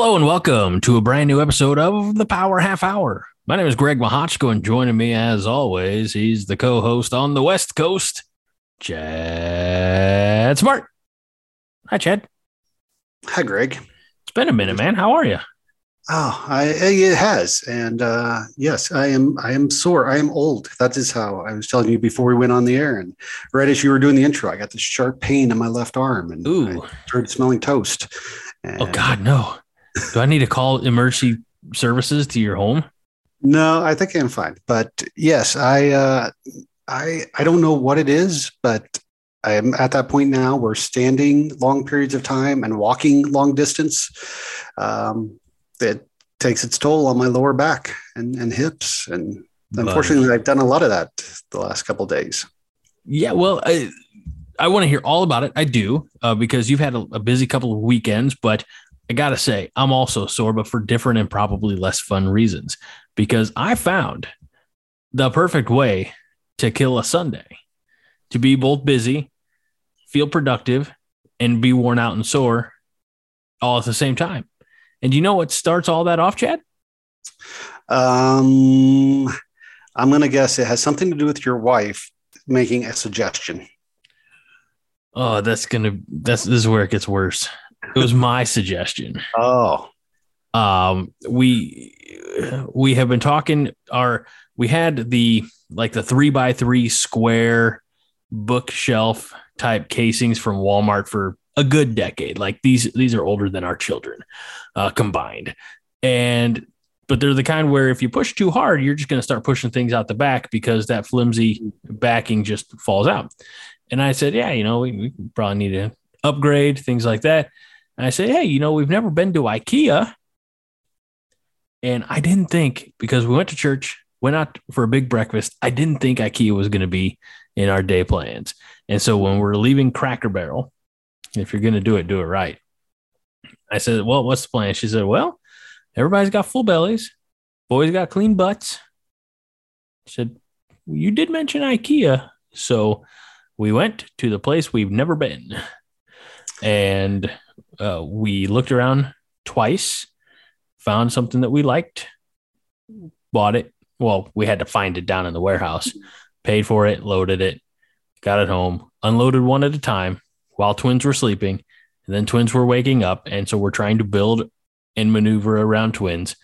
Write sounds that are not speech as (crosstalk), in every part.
Hello and welcome to a brand new episode of the Power Half Hour. My name is Greg Mahochko, and joining me as always, he's the co-host on the West Coast, Chad Smart. Hi, Chad. Hi, Greg. It's been a minute, man. How are you? Oh, I, it has, and uh, yes, I am. I am sore. I am old. That is how I was telling you before we went on the air. And right as you were doing the intro, I got this sharp pain in my left arm, and Ooh. I started smelling toast. Oh God, no. Do I need to call emergency services to your home? No, I think I'm fine. But yes, I, uh, I, I don't know what it is, but I am at that point now where standing long periods of time and walking long distance, um, it takes its toll on my lower back and, and hips. And unfortunately, I've done a lot of that the last couple days. Yeah, well, I, I want to hear all about it. I do, uh, because you've had a, a busy couple of weekends, but I got to say, I'm also sore, but for different and probably less fun reasons, because I found the perfect way to kill a Sunday to be both busy, feel productive, and be worn out and sore all at the same time. And you know what starts all that off, Chad? Um, I'm going to guess it has something to do with your wife making a suggestion. Oh, that's gonna that's this is where it gets worse. It was my suggestion. Oh, Um, we we have been talking. Our we had the like the three by three square bookshelf type casings from Walmart for a good decade. Like these these are older than our children uh, combined, and but they're the kind where if you push too hard, you're just going to start pushing things out the back because that flimsy backing just falls out. And I said, yeah, you know, we, we probably need to upgrade things like that. And I said, hey, you know, we've never been to IKEA. And I didn't think because we went to church, went out for a big breakfast. I didn't think IKEA was going to be in our day plans. And so when we're leaving Cracker Barrel, if you're going to do it, do it right. I said, well, what's the plan? She said, well, everybody's got full bellies. Boys got clean butts. I said, you did mention IKEA. So we went to the place we've never been. And uh, we looked around twice, found something that we liked, bought it. Well, we had to find it down in the warehouse, paid for it, loaded it, got it home, unloaded one at a time while twins were sleeping. And then twins were waking up. And so we're trying to build and maneuver around twins.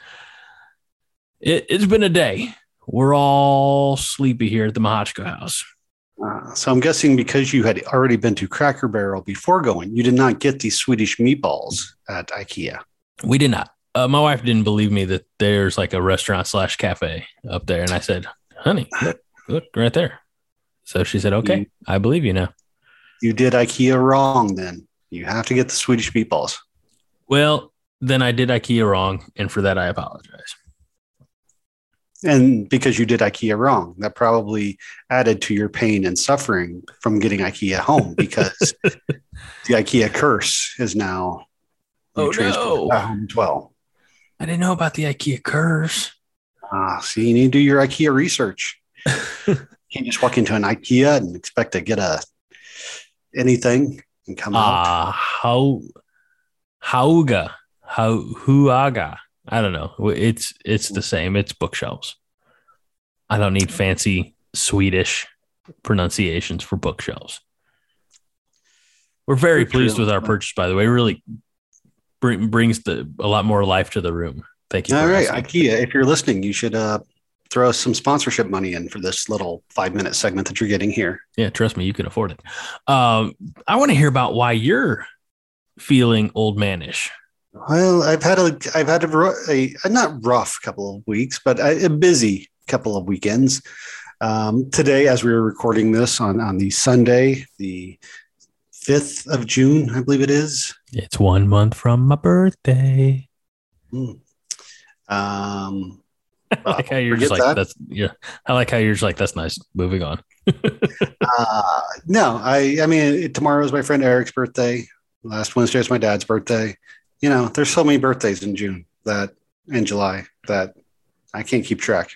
It, it's been a day. We're all sleepy here at the Mahochko house. Uh, so I'm guessing because you had already been to Cracker Barrel before going, you did not get these Swedish meatballs at IKEA. We did not. Uh, my wife didn't believe me that there's like a restaurant slash cafe up there. And I said, honey, look, look right there. So she said, okay, I believe you now. You did IKEA wrong. Then you have to get the Swedish meatballs. Well, then I did IKEA wrong. And for that, I apologize. And because you did IKEA wrong, that probably added to your pain and suffering from getting IKEA home (laughs) because the IKEA curse is now Oh, no. home as well. I didn't know about the IKEA curse. Ah, see, you need to do your IKEA research. (laughs) you can't just walk into an IKEA and expect to get a anything and come out. Ah, how, hauga, how, huaga. I don't know. It's, it's the same. It's bookshelves. I don't need fancy Swedish pronunciations for bookshelves. We're very pleased with our purchase, by the way. It really bring, brings the a lot more life to the room. Thank you. All right, listening. IKEA, if you're listening, you should uh, throw some sponsorship money in for this little five minute segment that you're getting here. Yeah, trust me, you can afford it. Um, I want to hear about why you're feeling old manish. Well, I've had a I've had a, a, a not rough couple of weeks, but a, a busy couple of weekends. Um, today, as we were recording this on on the Sunday, the fifth of June, I believe it is. It's one month from my birthday. Hmm. Um, (laughs) I like how you're just like that. that's yeah. I like how you're just like that's nice. Moving on. (laughs) uh, no, I I mean tomorrow is my friend Eric's birthday. Last Wednesday is my dad's birthday. You know, there's so many birthdays in June that in July that I can't keep track.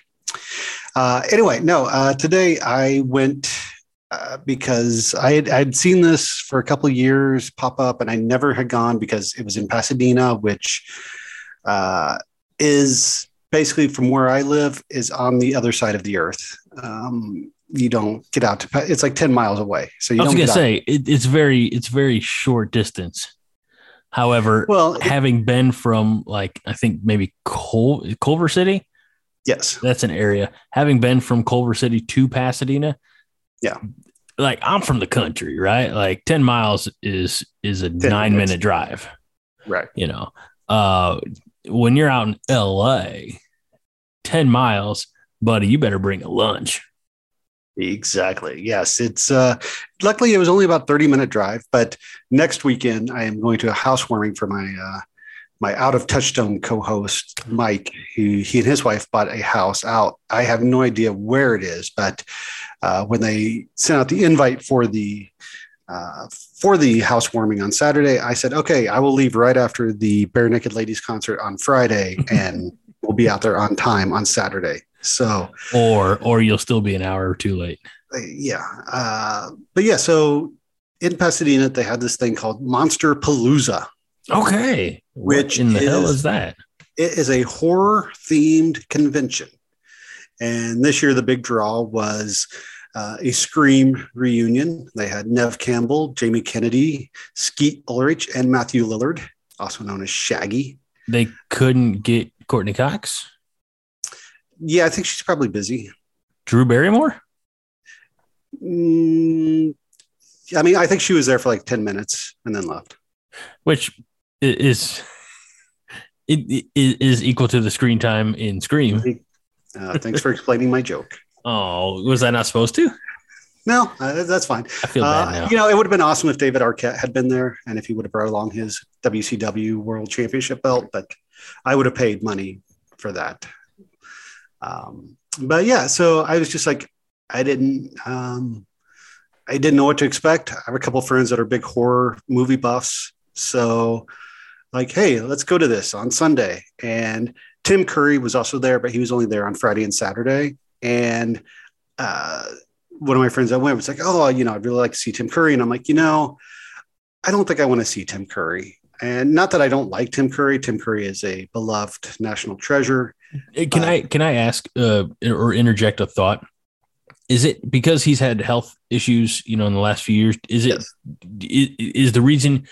Uh, anyway, no. Uh, today I went uh, because I had I'd seen this for a couple of years pop up, and I never had gone because it was in Pasadena, which uh, is basically from where I live is on the other side of the earth. Um, you don't get out to it's like 10 miles away. So you I was don't gonna say it, it's very it's very short distance. However, well, having been from like I think maybe Col- Culver City, yes. that's an area. Having been from Culver City to Pasadena, Yeah. like I'm from the country, right? Like ten miles is is a nine minutes. minute drive. Right. You know, uh, when you're out in L.A., ten miles, buddy, you better bring a lunch. Exactly. Yes. It's uh luckily it was only about 30 minute drive, but next weekend I am going to a housewarming for my uh my out of touchstone co-host Mike, who he and his wife bought a house out. I have no idea where it is, but uh, when they sent out the invite for the uh, for the housewarming on Saturday, I said, "Okay, I will leave right after the Barenaked Ladies concert on Friday, (laughs) and we'll be out there on time on Saturday." So Or or you'll still be an hour or two late. uh, yeah uh, but yeah so in pasadena they had this thing called monster palooza Okay. Which what in the hell is- is that? it is a horror themed convention and this year the big draw was uh, a scream reunion they had neve campbell jamie kennedy skeet ulrich and matthew lillard also known as shaggy They couldn't get Courteney Cox, yeah i think she's probably busy Drew Barrymore. mm, i mean i think she was there for like 10 minutes and then left which is it, it is equal to the screen time in Scream. uh, thanks for explaining my joke (laughs) Oh, was I not supposed to? No, uh, that's fine. I feel Uh, bad now. you know, it would have been awesome if David Arquette had been there and if he would have brought along his WCW World Championship belt, but I would have paid money for that. Um, but yeah, so I was just like, I didn't, um, I didn't know what to expect. I have a couple friends that are big horror movie buffs, so like, hey, let's go to this on Sunday. And Tim Curry was also there, but he was only there on Friday and Saturday. And uh, one of my friends that went was like, oh, you know, I'd really like to see Tim Curry. And I'm like, you know, I don't think I want to see Tim Curry. And not that I don't like Tim Curry. Tim Curry is a beloved national treasure. Uh, Can I can I ask uh, or interject a thought? Is it because he's had health issues, you know, in the last few years? Is it i- is the reason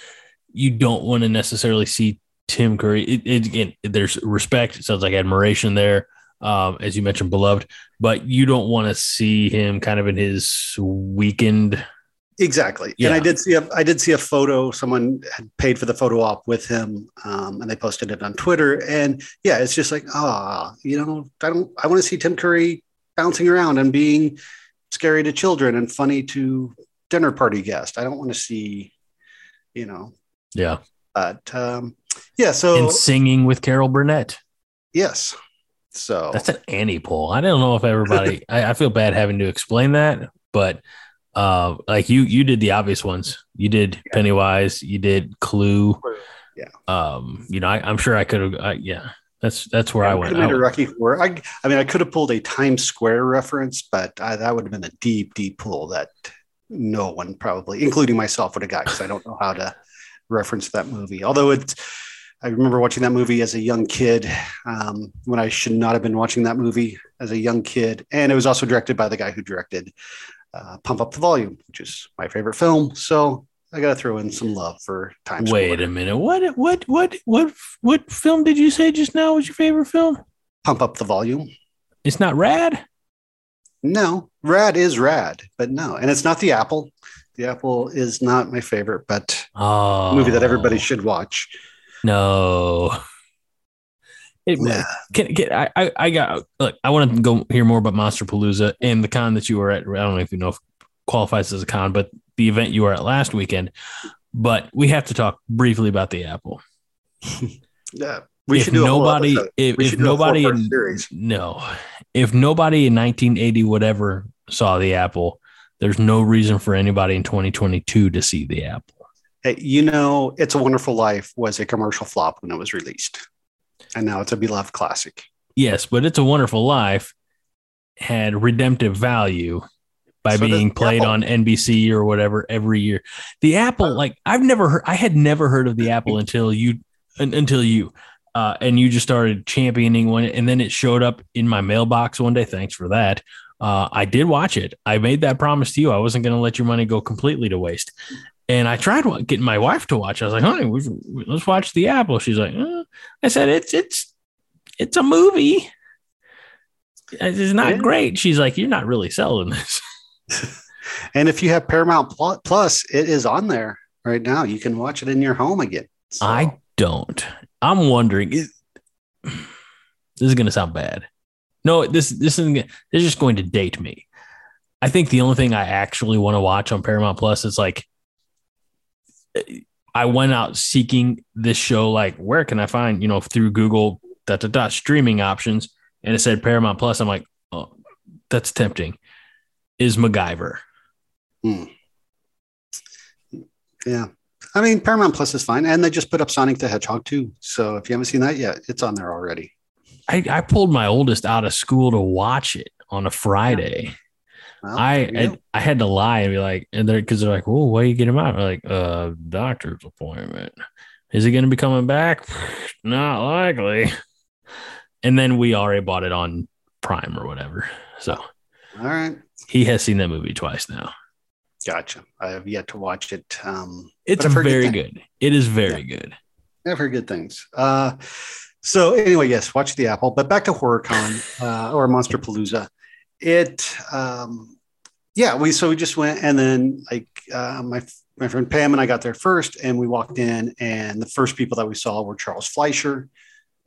you don't want to necessarily see Tim Curry? It, it, again, there's respect. It sounds like admiration there, um, as you mentioned, beloved. But you don't want to see him kind of in his weakened. Exactly. Yeah. And I did see a I did see a photo. Someone had paid for the photo op with him, um, and they posted it on Twitter. And yeah, it's just like, ah, you know, I don't. I want to see Tim Curry bouncing around and being scary to children and funny to dinner party guests. I don't want to see, you know. Yeah, But um, yeah, so and singing with Carol Burnett. yes, so That's an Annie poll. I don't know if everybody. (laughs) I, I feel bad having to explain that, but uh, like you, you did the obvious ones. You did Pennywise. You did Clue. Yeah. Um, you know, I, I'm sure I could have. I, yeah, that's that's where I could went. have made I- a Rocky Horror. I, I mean, I could have pulled a Times Square reference, but I, that would have been a deep, deep pull that no one probably, including myself, would have got because I don't know how to reference that movie. Although it's, I remember watching that movie as a young kid um, when I should not have been watching that movie as a young kid, and it was also directed by the guy who directed uh, Pump Up the Volume, which is my favorite film. So I got to throw in some love for Times Wait Square. a minute. What what what what what film did you say just now was your favorite film? Pump Up the Volume. It's not Rad. No, rad is rad, but no, and it's not the apple. The apple is not my favorite, but Oh, a movie that everybody should watch. No. It, Yeah. can, can, I, I, I got look. I want to go hear more about Monster Palooza and the con that you were at. I don't know if you know if qualifies as a con, but the event you were at last weekend. But we have to talk briefly about the Apple. (laughs) Yeah, we if should do a whole nobody. episode. If, if do nobody, four-part in, no, if nobody in 1980 would ever saw the Apple, there's no reason for anybody in 2022 to see the Apple. Hey, you know, "It's a Wonderful Life" was a commercial flop when it was released, and now it's a beloved classic. Yes, but It's a Wonderful Life had redemptive value by So being played Apple. on NBC or whatever every year. The Apple, like I've never heard, I had never heard of the (laughs) Apple until you, un, until you. uh, and you just started championing one, and then it showed up in my mailbox one day. Thanks for that. Uh, I did watch it. I made that promise to you. I wasn't going to let your money go completely to waste. And I tried getting my wife to watch. I was like, "Honey, let's watch The Apple." She's like, uh. "I said it's it's it's a movie. It's not yeah. great." She's like, "You're not really selling this." (laughs) and if you have Paramount Plus, it is on there right now. You can watch it in your home again. So. I don't. I'm wondering. Is, this is going to sound bad. No, this this isn't. This is just going to date me. I think the only thing I actually want to watch on Paramount Plus is like I went out seeking this show. Like, where can I find you know through Google dot dot dot streaming options, and it said Paramount Plus. I'm like, oh, that's tempting. Is MacGyver? Hmm. Yeah, I mean, Paramount Plus is fine, and they just put up Sonic the Hedgehog too. So if you haven't seen that yet, it's on there already. I, I pulled my oldest out of school to watch it on a Friday. Well, I, I, I had to lie and be like, and they're because they're like, "Oh, why you get him out?" Like, uh, doctor's appointment. Is he going to be coming back? (laughs) Not likely. And then we already bought it on Prime or whatever. So, all right, he has seen that movie twice now. Gotcha. I have yet to watch it. Um, it's very good, good, It is very yeah. good. I've heard good things. Uh, so anyway, yes, watch the Apple. But back to HorrorCon uh, or Monster Palooza. It, um, yeah, we so we just went, and then like uh, my my friend Pam and I got there first, and we walked in, and the first people that we saw were Charles Fleischer,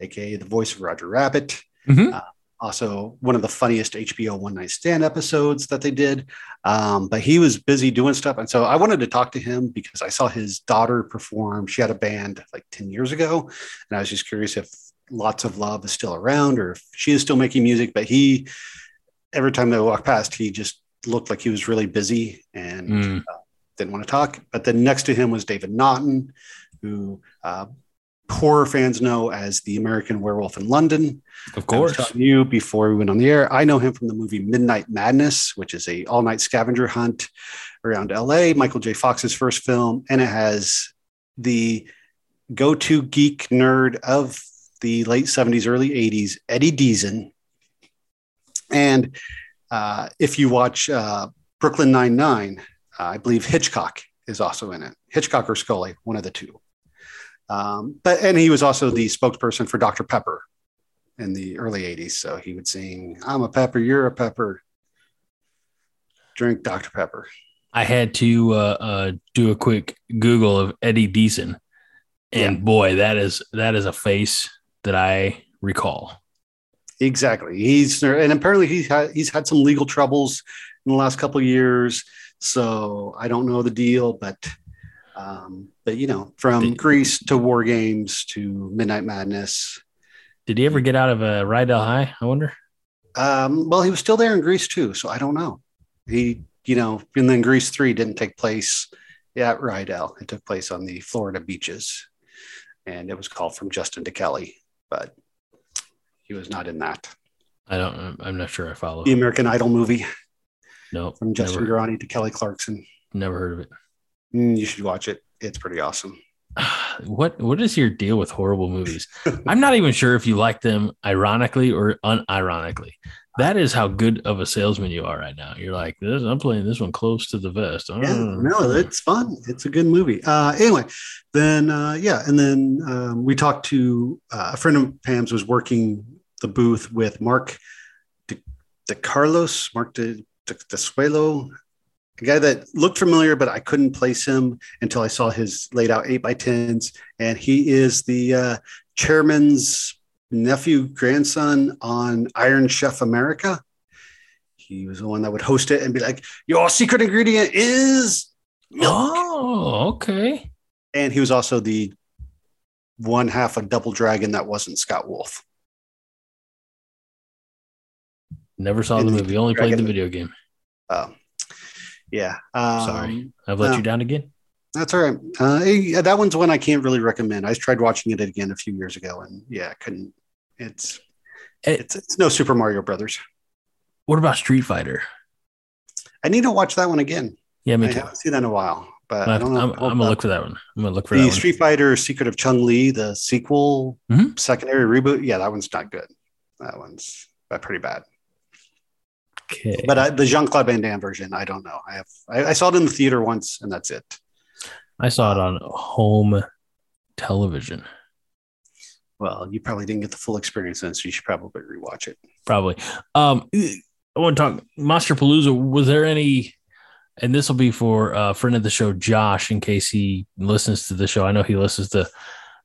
aka the voice of Roger Rabbit. Mm-hmm. Uh, also one of the funniest HBO One Night Stand episodes that they did. Um, but he was busy doing stuff. And so I wanted to talk to him because I saw his daughter perform. She had a band like 10 years ago. And I was just curious if Lots of Love is still around or if she is still making music. But he, every time they walked past, he just looked like he was really busy and mm. uh, didn't want to talk. But then next to him was David Naughton, who uh, horror fans know as the American Werewolf in London. Of course, you before we went on the air. I know him from the movie Midnight Madness, which is a all-night scavenger hunt around LA. Michael J. Fox's first film, and it has the go-to geek nerd of the late '70s, early '80s, Eddie Deezen. And uh, if you watch uh, Brooklyn Nine Nine, uh, I believe Hitchcock is also in it. Hitchcock or Scully, one of the two. Um, but and he was also the spokesperson for Dr. Pepper in the early 80s. So he would sing, I'm a pepper, you're a pepper. Drink Dr. Pepper. I had to uh, uh, do a quick Google of Eddie Deezen. And yeah. boy, that is that is a face that I recall. Exactly. He's and apparently he's had he's had some legal troubles in the last couple years. So I don't know the deal, but um, but you know, from did, Grease to War Games to Midnight Madness. Did he ever get out of a uh, Rydell High? I wonder. Um, well, he was still there in Grease too, so I don't know. He, you know, and then Grease three didn't take place at Rydell. It took place on the Florida beaches, and it was called From Justin to Kelly, but he was not in that. I don't. I'm not sure I follow the American Idol movie. No, from Justin Guarini to Kelly Clarkson. Never heard of it. Mm, you should watch it. It's pretty awesome. (sighs) What what is your deal with horrible movies? I'm not even sure if you like them ironically or unironically. That is how good of a salesman you are right now. You're like, this, I'm playing this one close to the vest. Yeah, no, it's fun. It's a good movie. Uh, anyway, then uh, yeah, and then um, we talked to uh, a friend of Pam's was working the booth with Mark De, De Carlos, Mark De, De, De Suelo, a guy that looked familiar, but I couldn't place him until I saw his laid out eight by tens. And he is the uh, chairman's nephew, grandson on Iron Chef America. He was the one that would host it and be like, Your secret ingredient is milk. Oh, okay. And he was also the one half of Double Dragon that wasn't Scott Wolf. Never saw the movie, only played the video game. Oh, yeah. Um, Sorry, I've let you down again. That's all right. Uh, that one's one I can't really recommend. I tried watching it again a few years ago, and yeah, couldn't. It's it, it's it's no Super Mario Brothers. What about Street Fighter? I need to watch that one again. Yeah, me I too. haven't seen that in a while, but I don't know. I'm, I'm gonna look for that one. I'm gonna look for the Street Fighter Secret of Chun-Li, the sequel, Mhm. secondary reboot. Yeah, that one's not good. That one's uh, pretty bad. Okay. But uh, the Jean Claude Van Damme version, I don't know. I have I, I saw it in the theater once, and that's it. I saw it on home television. Well, you probably didn't get the full experience then, so you should probably rewatch it. Probably. Um, I want to talk Monster Palooza. Was there any? And this will be for a friend of the show, Josh, in case he listens to the show. I know he listens to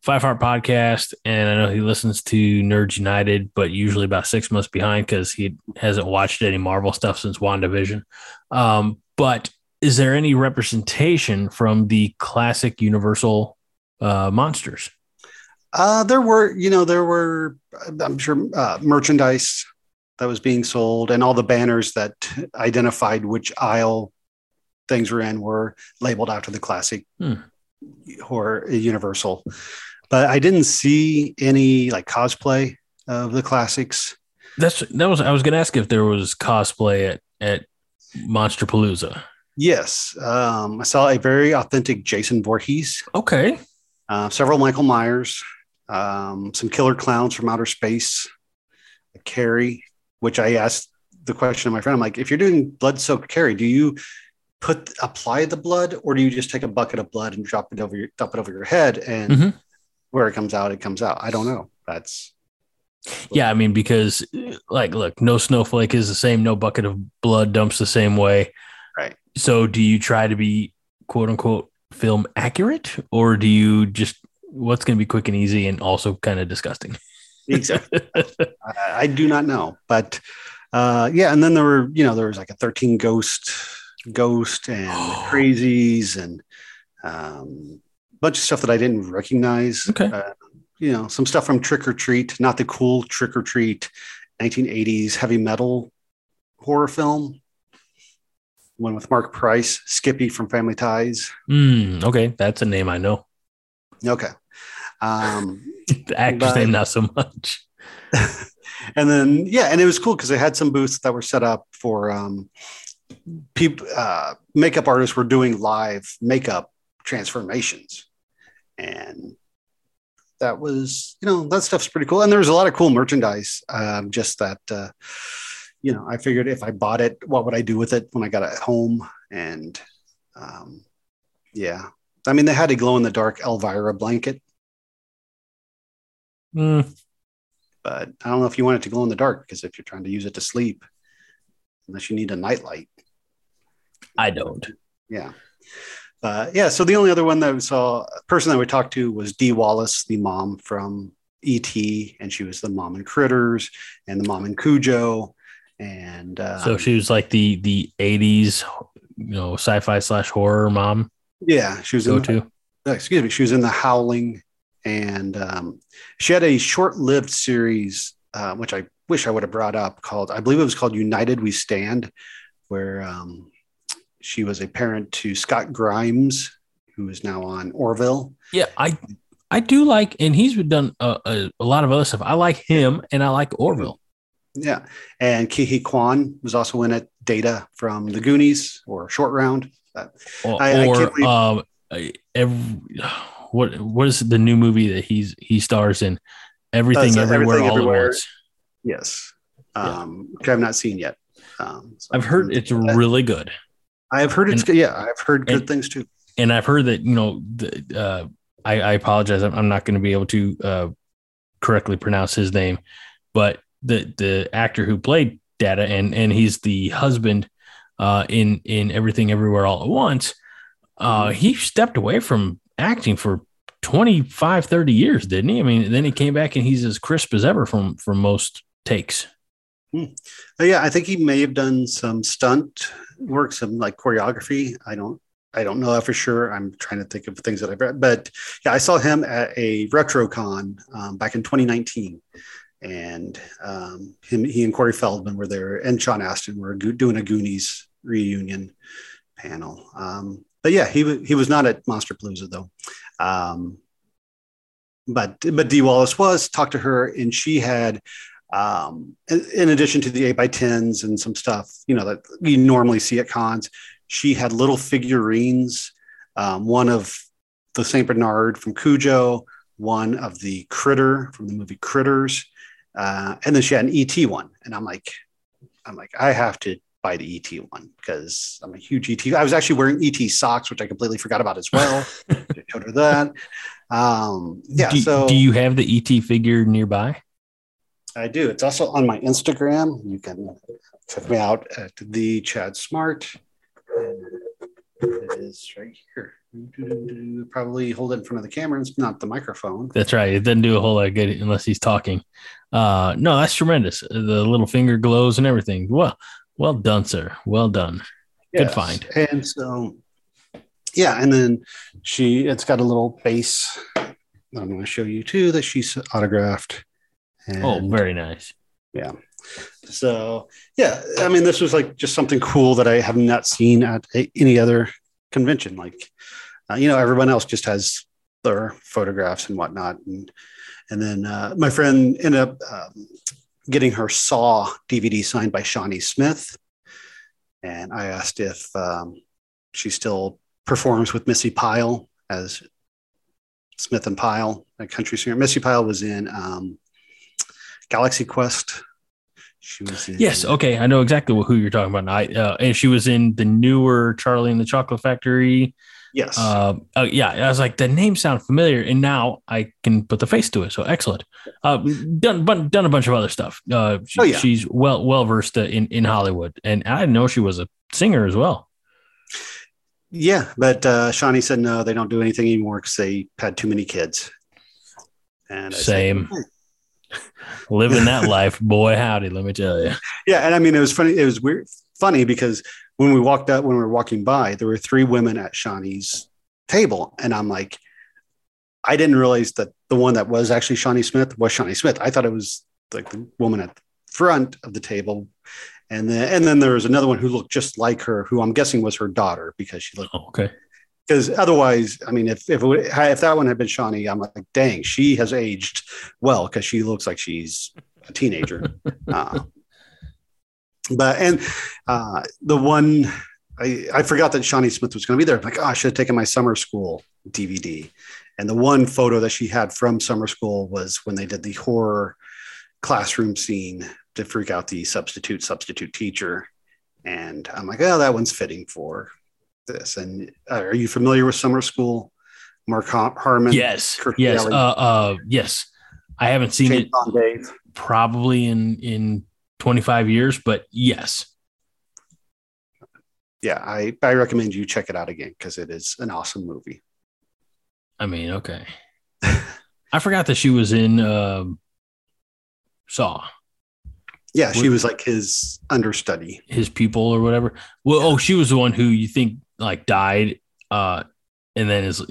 Five Heart Podcast, and I know he listens to Nerds United, but usually about six months behind because he hasn't watched any Marvel stuff since WandaVision. Um, but is there any representation from the classic Universal uh, monsters? Uh, there were, you know, there were, I'm sure, uh, merchandise that was being sold, and all the banners that identified which aisle things were in were labeled after the classic Hmm. horror Universal. But I didn't see any like cosplay of the classics. That's that was I was going to ask if there was cosplay at at Monster Palooza. Yes, um, I saw a very authentic Jason Voorhees, Okay. uh, several Michael Myers, um, some killer clowns from outer space, a Carrie, which I asked the question of my friend. I'm like, if you're doing blood soaked Carrie, do you put apply the blood, or do you just take a bucket of blood and drop it over your drop it over your head, and Mhm. Where it comes out, it comes out? I don't know. That's Yeah, I mean because like look, no snowflake is the same, no bucket of blood dumps the same way. Right. So do you try to be quote unquote film accurate or do you just what's going to be quick and easy and also kind of disgusting? exactly. (laughs) I, I do not know, but uh, yeah. And then there were, you know, there was like a 13 ghost, ghost and (gasps) crazies and um, bunch of stuff that I didn't recognize. Okay. Uh, you know, some stuff from Trick or Treat, not the cool Trick or Treat 1980s heavy metal horror film. One with Mark Price, Skippy from Family Ties. Mm, okay, that's a name I know. Okay. Um, (laughs) The actor's But- name not so much. (laughs) and then yeah, and it was cool because they had some booths that were set up for um, people. Uh, makeup artists were doing live makeup transformations, and that was you know that stuff's pretty cool. And there was a lot of cool merchandise. Um, just that uh, you know, I figured if I bought it, what would I do with it when I got it home? And um, yeah, I mean, they had a glow in the dark Elvira blanket Mm, but I don't know if you want it to glow in the dark because if you're trying to use it to sleep, unless you need a nightlight, I don't. yeah. Uh, yeah. So the only other one that we saw, a person that we talked to was Dee Wallace, the mom from E.T., and she was the mom in Critters and the mom in Cujo, and uh, So she was like the the 80s, you know, sci-fi slash horror mom yeah, she was go in the, to. excuse me, she was in The Howling, and um, she had a short-lived series, uh, which I wish I would have brought up, called I believe it was called United We Stand, where um, she was a parent to Scott Grimes, who is now on Orville. Yeah, I I do like, and he's done a, a, a lot of other stuff. I like him, and I like Orville. Yeah, and Ke Huy Quan was also in it. Data from The Goonies or Short Round. Or, I- I or, um, every, what what is the new movie that he's he stars in? Everything, uh, everywhere, Everything all Everywhere. at once. Yes, um, which I've not seen yet. Um, so- I've heard it's really good, I've heard it's and- good. Yeah, I've heard good and- things too. and I've heard that you know, the, uh, I, I apologize, I'm, I'm not going to be able to uh, correctly pronounce his name, but the the actor who played Data and and he's the husband uh, in in Everything Everywhere All at Once. Uh, he stepped away from acting for 25 30 years didn't he i mean then he came back and he's as crisp as ever from from most takes But yeah, I think he may have done some stunt work, some like choreography. I don't, I don't know that for sure. I'm trying to think of things that I've read, but yeah, I saw him at a RetroCon um, back in 2019, and um, him, he and Corey Feldman were there, and Sean Astin were doing a Goonies reunion panel. Um, but yeah, he he was not at Monster Palooza though. Um, but but Dee Wallace was talked to her, and she had um, in, addition to the eight by tens and some stuff, you know, that you normally see at cons, she had little figurines um, one of the Saint Bernard from Cujo, one of the Critter from the movie Critters, uh, and then she had an ET one. And I'm like, I'm like, I have to buy the ET one because I'm a huge ET. I was actually wearing ET socks, which I completely forgot about as well. I (laughs) showed her that. Um, yeah. Do, so do you have the ET figure nearby? I do. It's also on my Instagram. You can check me out at the Chad Smart. It is right here. Probably hold it in front of the camera. It's not the microphone. That's right. It doesn't do a whole lot of good unless he's talking. Uh, no, that's tremendous. The little finger glows and everything. Well, well done, sir. Well done. Good find. And so, yeah, and then she, it's got a little base. I'm going to show you too that she's autographed. And, oh, very nice. Yeah. So, yeah, I mean, this was like just something cool that I have not seen at a, any other convention. Like, uh, you know, everyone else just has their photographs and whatnot. And, and then uh, my friend ended up um, getting her Saw DVD signed by Shawnee Smith. And I asked if um, she still performs with Missi Pyle as Smith and Pyle, a country singer. Missi Pyle was in um, Galaxy Quest. She was in, yes, okay, I know exactly who you're talking about. I uh, and she was in the newer Charlie and the Chocolate Factory. Yes. Uh, uh, yeah, I was like, the name sounds familiar, and now I can put the face to it. So excellent. Uh, done, done a bunch of other stuff. Uh, she, oh, yeah. she's well, well versed in in Hollywood, and I didn't know she was a singer as well. Yeah, but uh, Shawnee said no, they don't do anything anymore because they had too many kids. And I same. Said, Living that life, boy, howdy, let me tell you. Yeah, and I mean, it was funny. It was weird, funny because when we walked out, when we were walking by, there were three women at Shawnee's table. And I'm like, I didn't realize that the one that was actually Shawnee Smith was Shawnee Smith. I thought it was like the woman at the front of the table. And then, and then there was another one who looked just like her, who I'm guessing was her daughter because she looked oh, okay. Because otherwise, I mean, if if would, if that one had been Shawnee, I'm like, dang, she has aged well because she looks like she's a teenager. (laughs) uh, but and uh, the one I, I forgot that Shawnee Smith was going to be there. I'm like, oh, I should have taken my summer school DVD. And the one photo that she had from summer school was when they did the horror classroom scene to freak out the substitute substitute teacher. And I'm like, oh, that one's fitting for this. And uh, are you familiar with summer school? Mark Harmon. Yes. Kirk yes. Uh, uh, yes. I haven't seen it Dave. probably in in 25 years, but yes. Yeah, I, I recommend you check it out again because it is an awesome movie. I mean, okay. (laughs) I forgot that she was in um, Saw. Yeah, she was like his understudy, his pupil or whatever. Well, yeah. oh, she was the one who you think like died, uh, and then is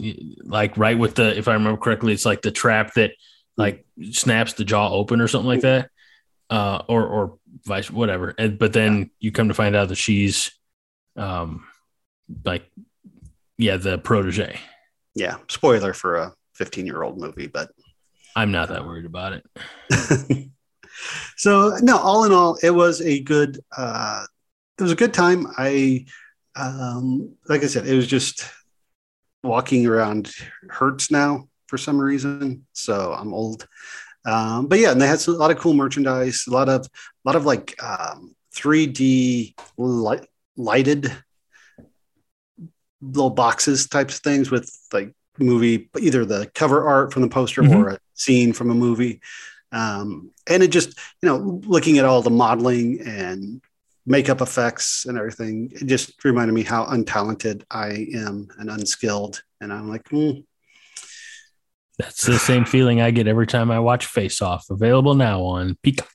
like right with the, if I remember correctly, it's like the trap that like snaps the jaw open or something like that uh, or or vice whatever. And, but then yeah. you come to find out that she's, um, like, yeah, the protege. Yeah, spoiler for a 15 year old movie, but I'm not that worried about it. (laughs) so no, all in all, it was a good. Uh, it was a good time. I, um, like I said, it was just walking around hurts now for some reason. So I'm old. Um, but yeah, and they had some, a lot of cool merchandise, a lot of, a lot of like um, 3D light, lighted little boxes types of things with like movie, either the cover art from the poster mm-hmm. or a scene from a movie. Um, and it just, you know, looking at all the modeling and makeup effects and everything, it just reminded me how untalented I am and unskilled. And I'm like, mm, that's the same feeling I get every time I watch Face Off. Available now on Peacock.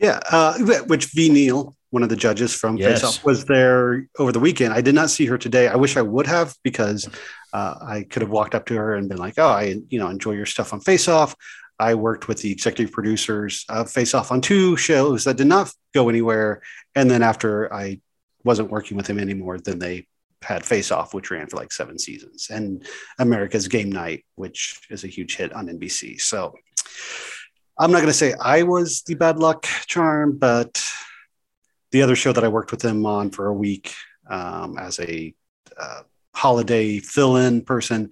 Yeah, uh, which Ve Neill, one of the judges from yes. Face Off, was there over the weekend. I did not see her today. I wish I would have because uh, I could have walked up to her and been like, "Oh, I you know enjoy your stuff on Face Off." I worked with the executive producers of Face Off on two shows that did not go anywhere, and then after I wasn't working with them anymore, then they had Face Off, which ran for like seven seasons, and America's Game Night, which is a huge hit on NBC. So I'm not going to say I was the bad luck charm, but the other show that I worked with them on for a week um, as a uh, holiday fill-in person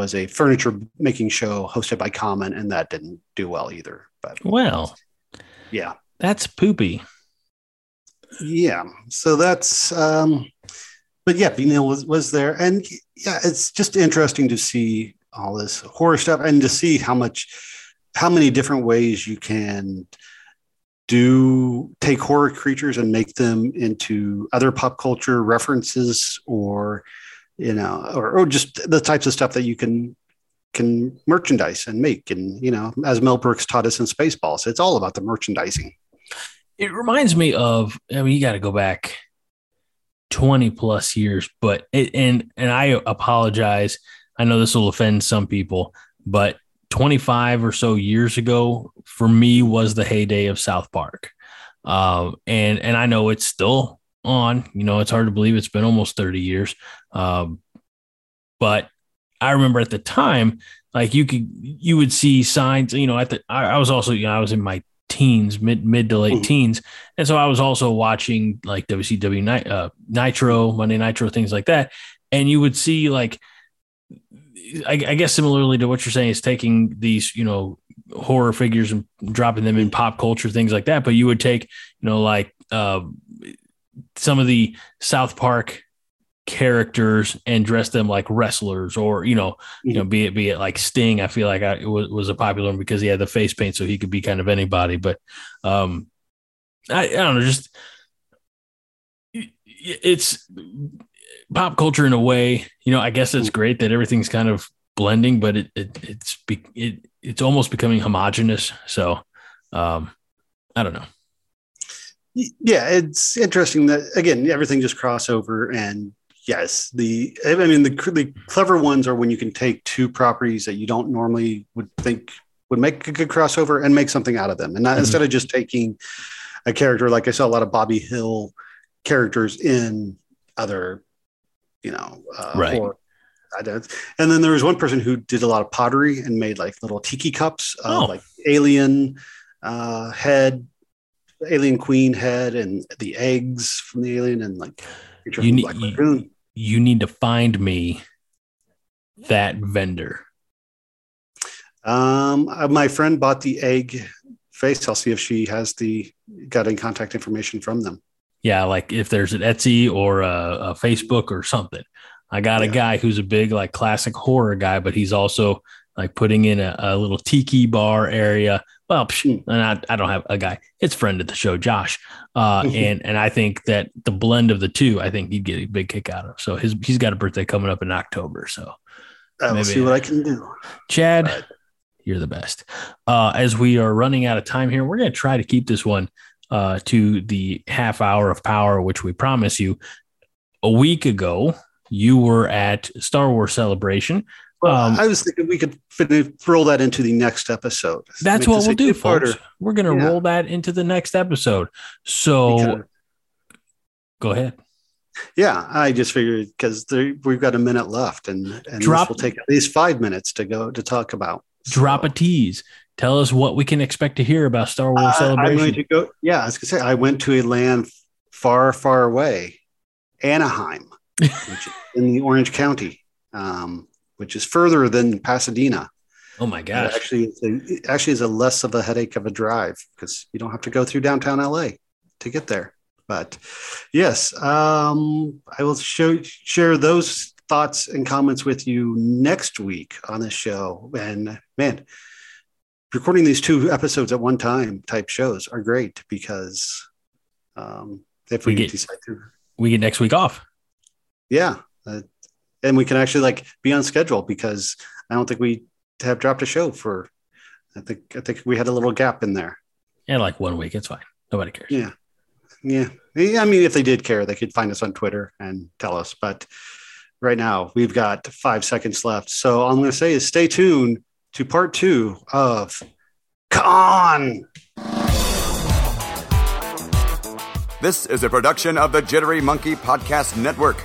was a furniture making show hosted by Common, and that didn't do well either. But well, yeah, that's poopy. Yeah, so that's um, but yeah, Neill was was there, and yeah, it's just interesting to see all this horror stuff and to see how much, how many different ways you can do take horror creatures and make them into other pop culture references or you know or, or just the types of stuff that you can can merchandise and make and you know as mel brooks taught us in spaceballs it's all about the merchandising it reminds me of i mean you got to go back 20 plus years but it, and and i apologize i know this will offend some people but 25 or so years ago for me was the heyday of South Park. Uh, and and I know it's still on. You know, it's hard to believe it's been almost 30 years. Um, but I remember at the time, like you could you would see signs. You know, at the I, I was also you know I was in my teens, mid mid to late teens, and so I was also watching like WCW night uh, Nitro, Monday Nitro, things like that. And you would see like I, I, guess similarly to what you're saying is taking these, you know, horror figures and dropping them in pop culture, things like that. But you would take, you know, like uh, some of the South Park characters and dress them like wrestlers, or you know, you know, be it be it like Sting. I feel like I, it was, was a popular one because he had the face paint, so he could be kind of anybody. But um, I, I don't know, just it's pop culture in a way, you know, I guess it's great that everything's kind of blending, but it, it it's it it's almost becoming homogenous. So, um, I don't know. Yeah, it's interesting that again everything just crossover and yes, the I mean the the clever ones are when you can take two properties that you don't normally would think would make a good crossover and make something out of them, and not, mm-hmm. instead of just taking a character like I saw a lot of Bobby Hill characters in other you know, uh, right. Or, I did. And then there was one person who did a lot of pottery and made like little tiki cups, uh, oh. like alien uh, head, alien queen head, and the eggs from the alien, and like you need you, you need to find me that vendor. Um, uh, my friend bought the egg face. I'll see if she has the got any contact information from them yeah, like if there's an Etsy or a, a Facebook or something. I got yeah. a guy who's a big like classic horror guy, but he's also like putting in a, a little tiki bar area. Well, psh, hmm. and I, I, don't have a guy. It's friend of the show, Josh, uh, and and I think that the blend of the two, I think he'd get a big kick out of. So his he's got a birthday coming up in October. So I will see what I can do. Chad, but. you're the best. Uh, as we are running out of time here, we're going to try to keep this one uh, to the half hour of power, which we promise you. A week ago, you were at Star Wars Celebration. Well, um, I was thinking we could roll that into the next episode. That's what we'll do, folks. We're going to yeah. roll that into the next episode. So because, go ahead. Yeah, I just figured because we've got a minute left, and and Drop, this will take at least five minutes to go to talk about. Drop a tease. Tell us what we can expect to hear about Star Wars uh, Celebration. I'm going to go. Yeah, I was going to say I went to a land far, far away, Anaheim, which in the Orange County, um, which is further than Pasadena. Oh my gosh! It actually, it actually is a less of a headache of a drive because you don't have to go through downtown LA to get there. But yes, um, I will show share those thoughts and comments with you next week on the show. And man, recording these two episodes at one time type shows are great because um, if we, we get, decide to, we get next week off. Yeah, and we can actually like be on schedule because I don't think we have dropped a show for. I think I think we had a little gap in there. Yeah, like one week. It's fine. Nobody cares. Yeah, yeah. I mean, if they did care, they could find us on Twitter and tell us. But right now, we've got five seconds left. So all I'm going to say is stay tuned to part two of Con. This is a production of the Jittery Monkey Podcast Network.